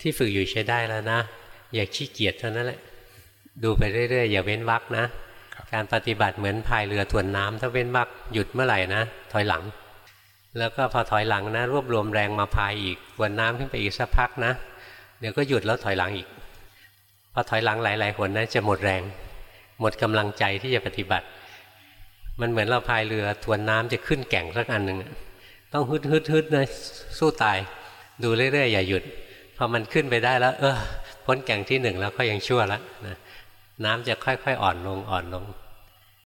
ที่ฝึกอยู่ใช้ได้แล้วนะ อย่าขี้เกียจเท่านั้นแหละ ดูไปเรื่อยๆ อย่าเว้นวักนะ การปฏิบัติเหมือนพายเรือทวนน้ำถ้าเว้นวักหยุดเมื่อไหร่นะ ถอยหลัง แล้วก็พอถอยหลังนะ รวบรวมแรงมาพายอีกทวนน้ำขึ้นไปอีกสักพักนะ เดี๋ยวก็หยุดแล้วถอยหลังอีก พอถอยหลังหลายๆหนนะจะหมดแรง หมดกำลังใจที่จะปฏิบัติ มันเหมือนเราพายเรือทวนน้ำจะขึ้นแก่งสักอันหนึ่งต้องฮึดฮึดฮึดนะสู้ตาย ดูเรื่อยๆอย่าหยุด พอมันขึ้นไปได้แล้ว เออพ้นแก่งที่หนึ่งแล้วก็ยังชั่วแล้วนะน้ำจะค่อยๆอ่อนลงอ่อนลง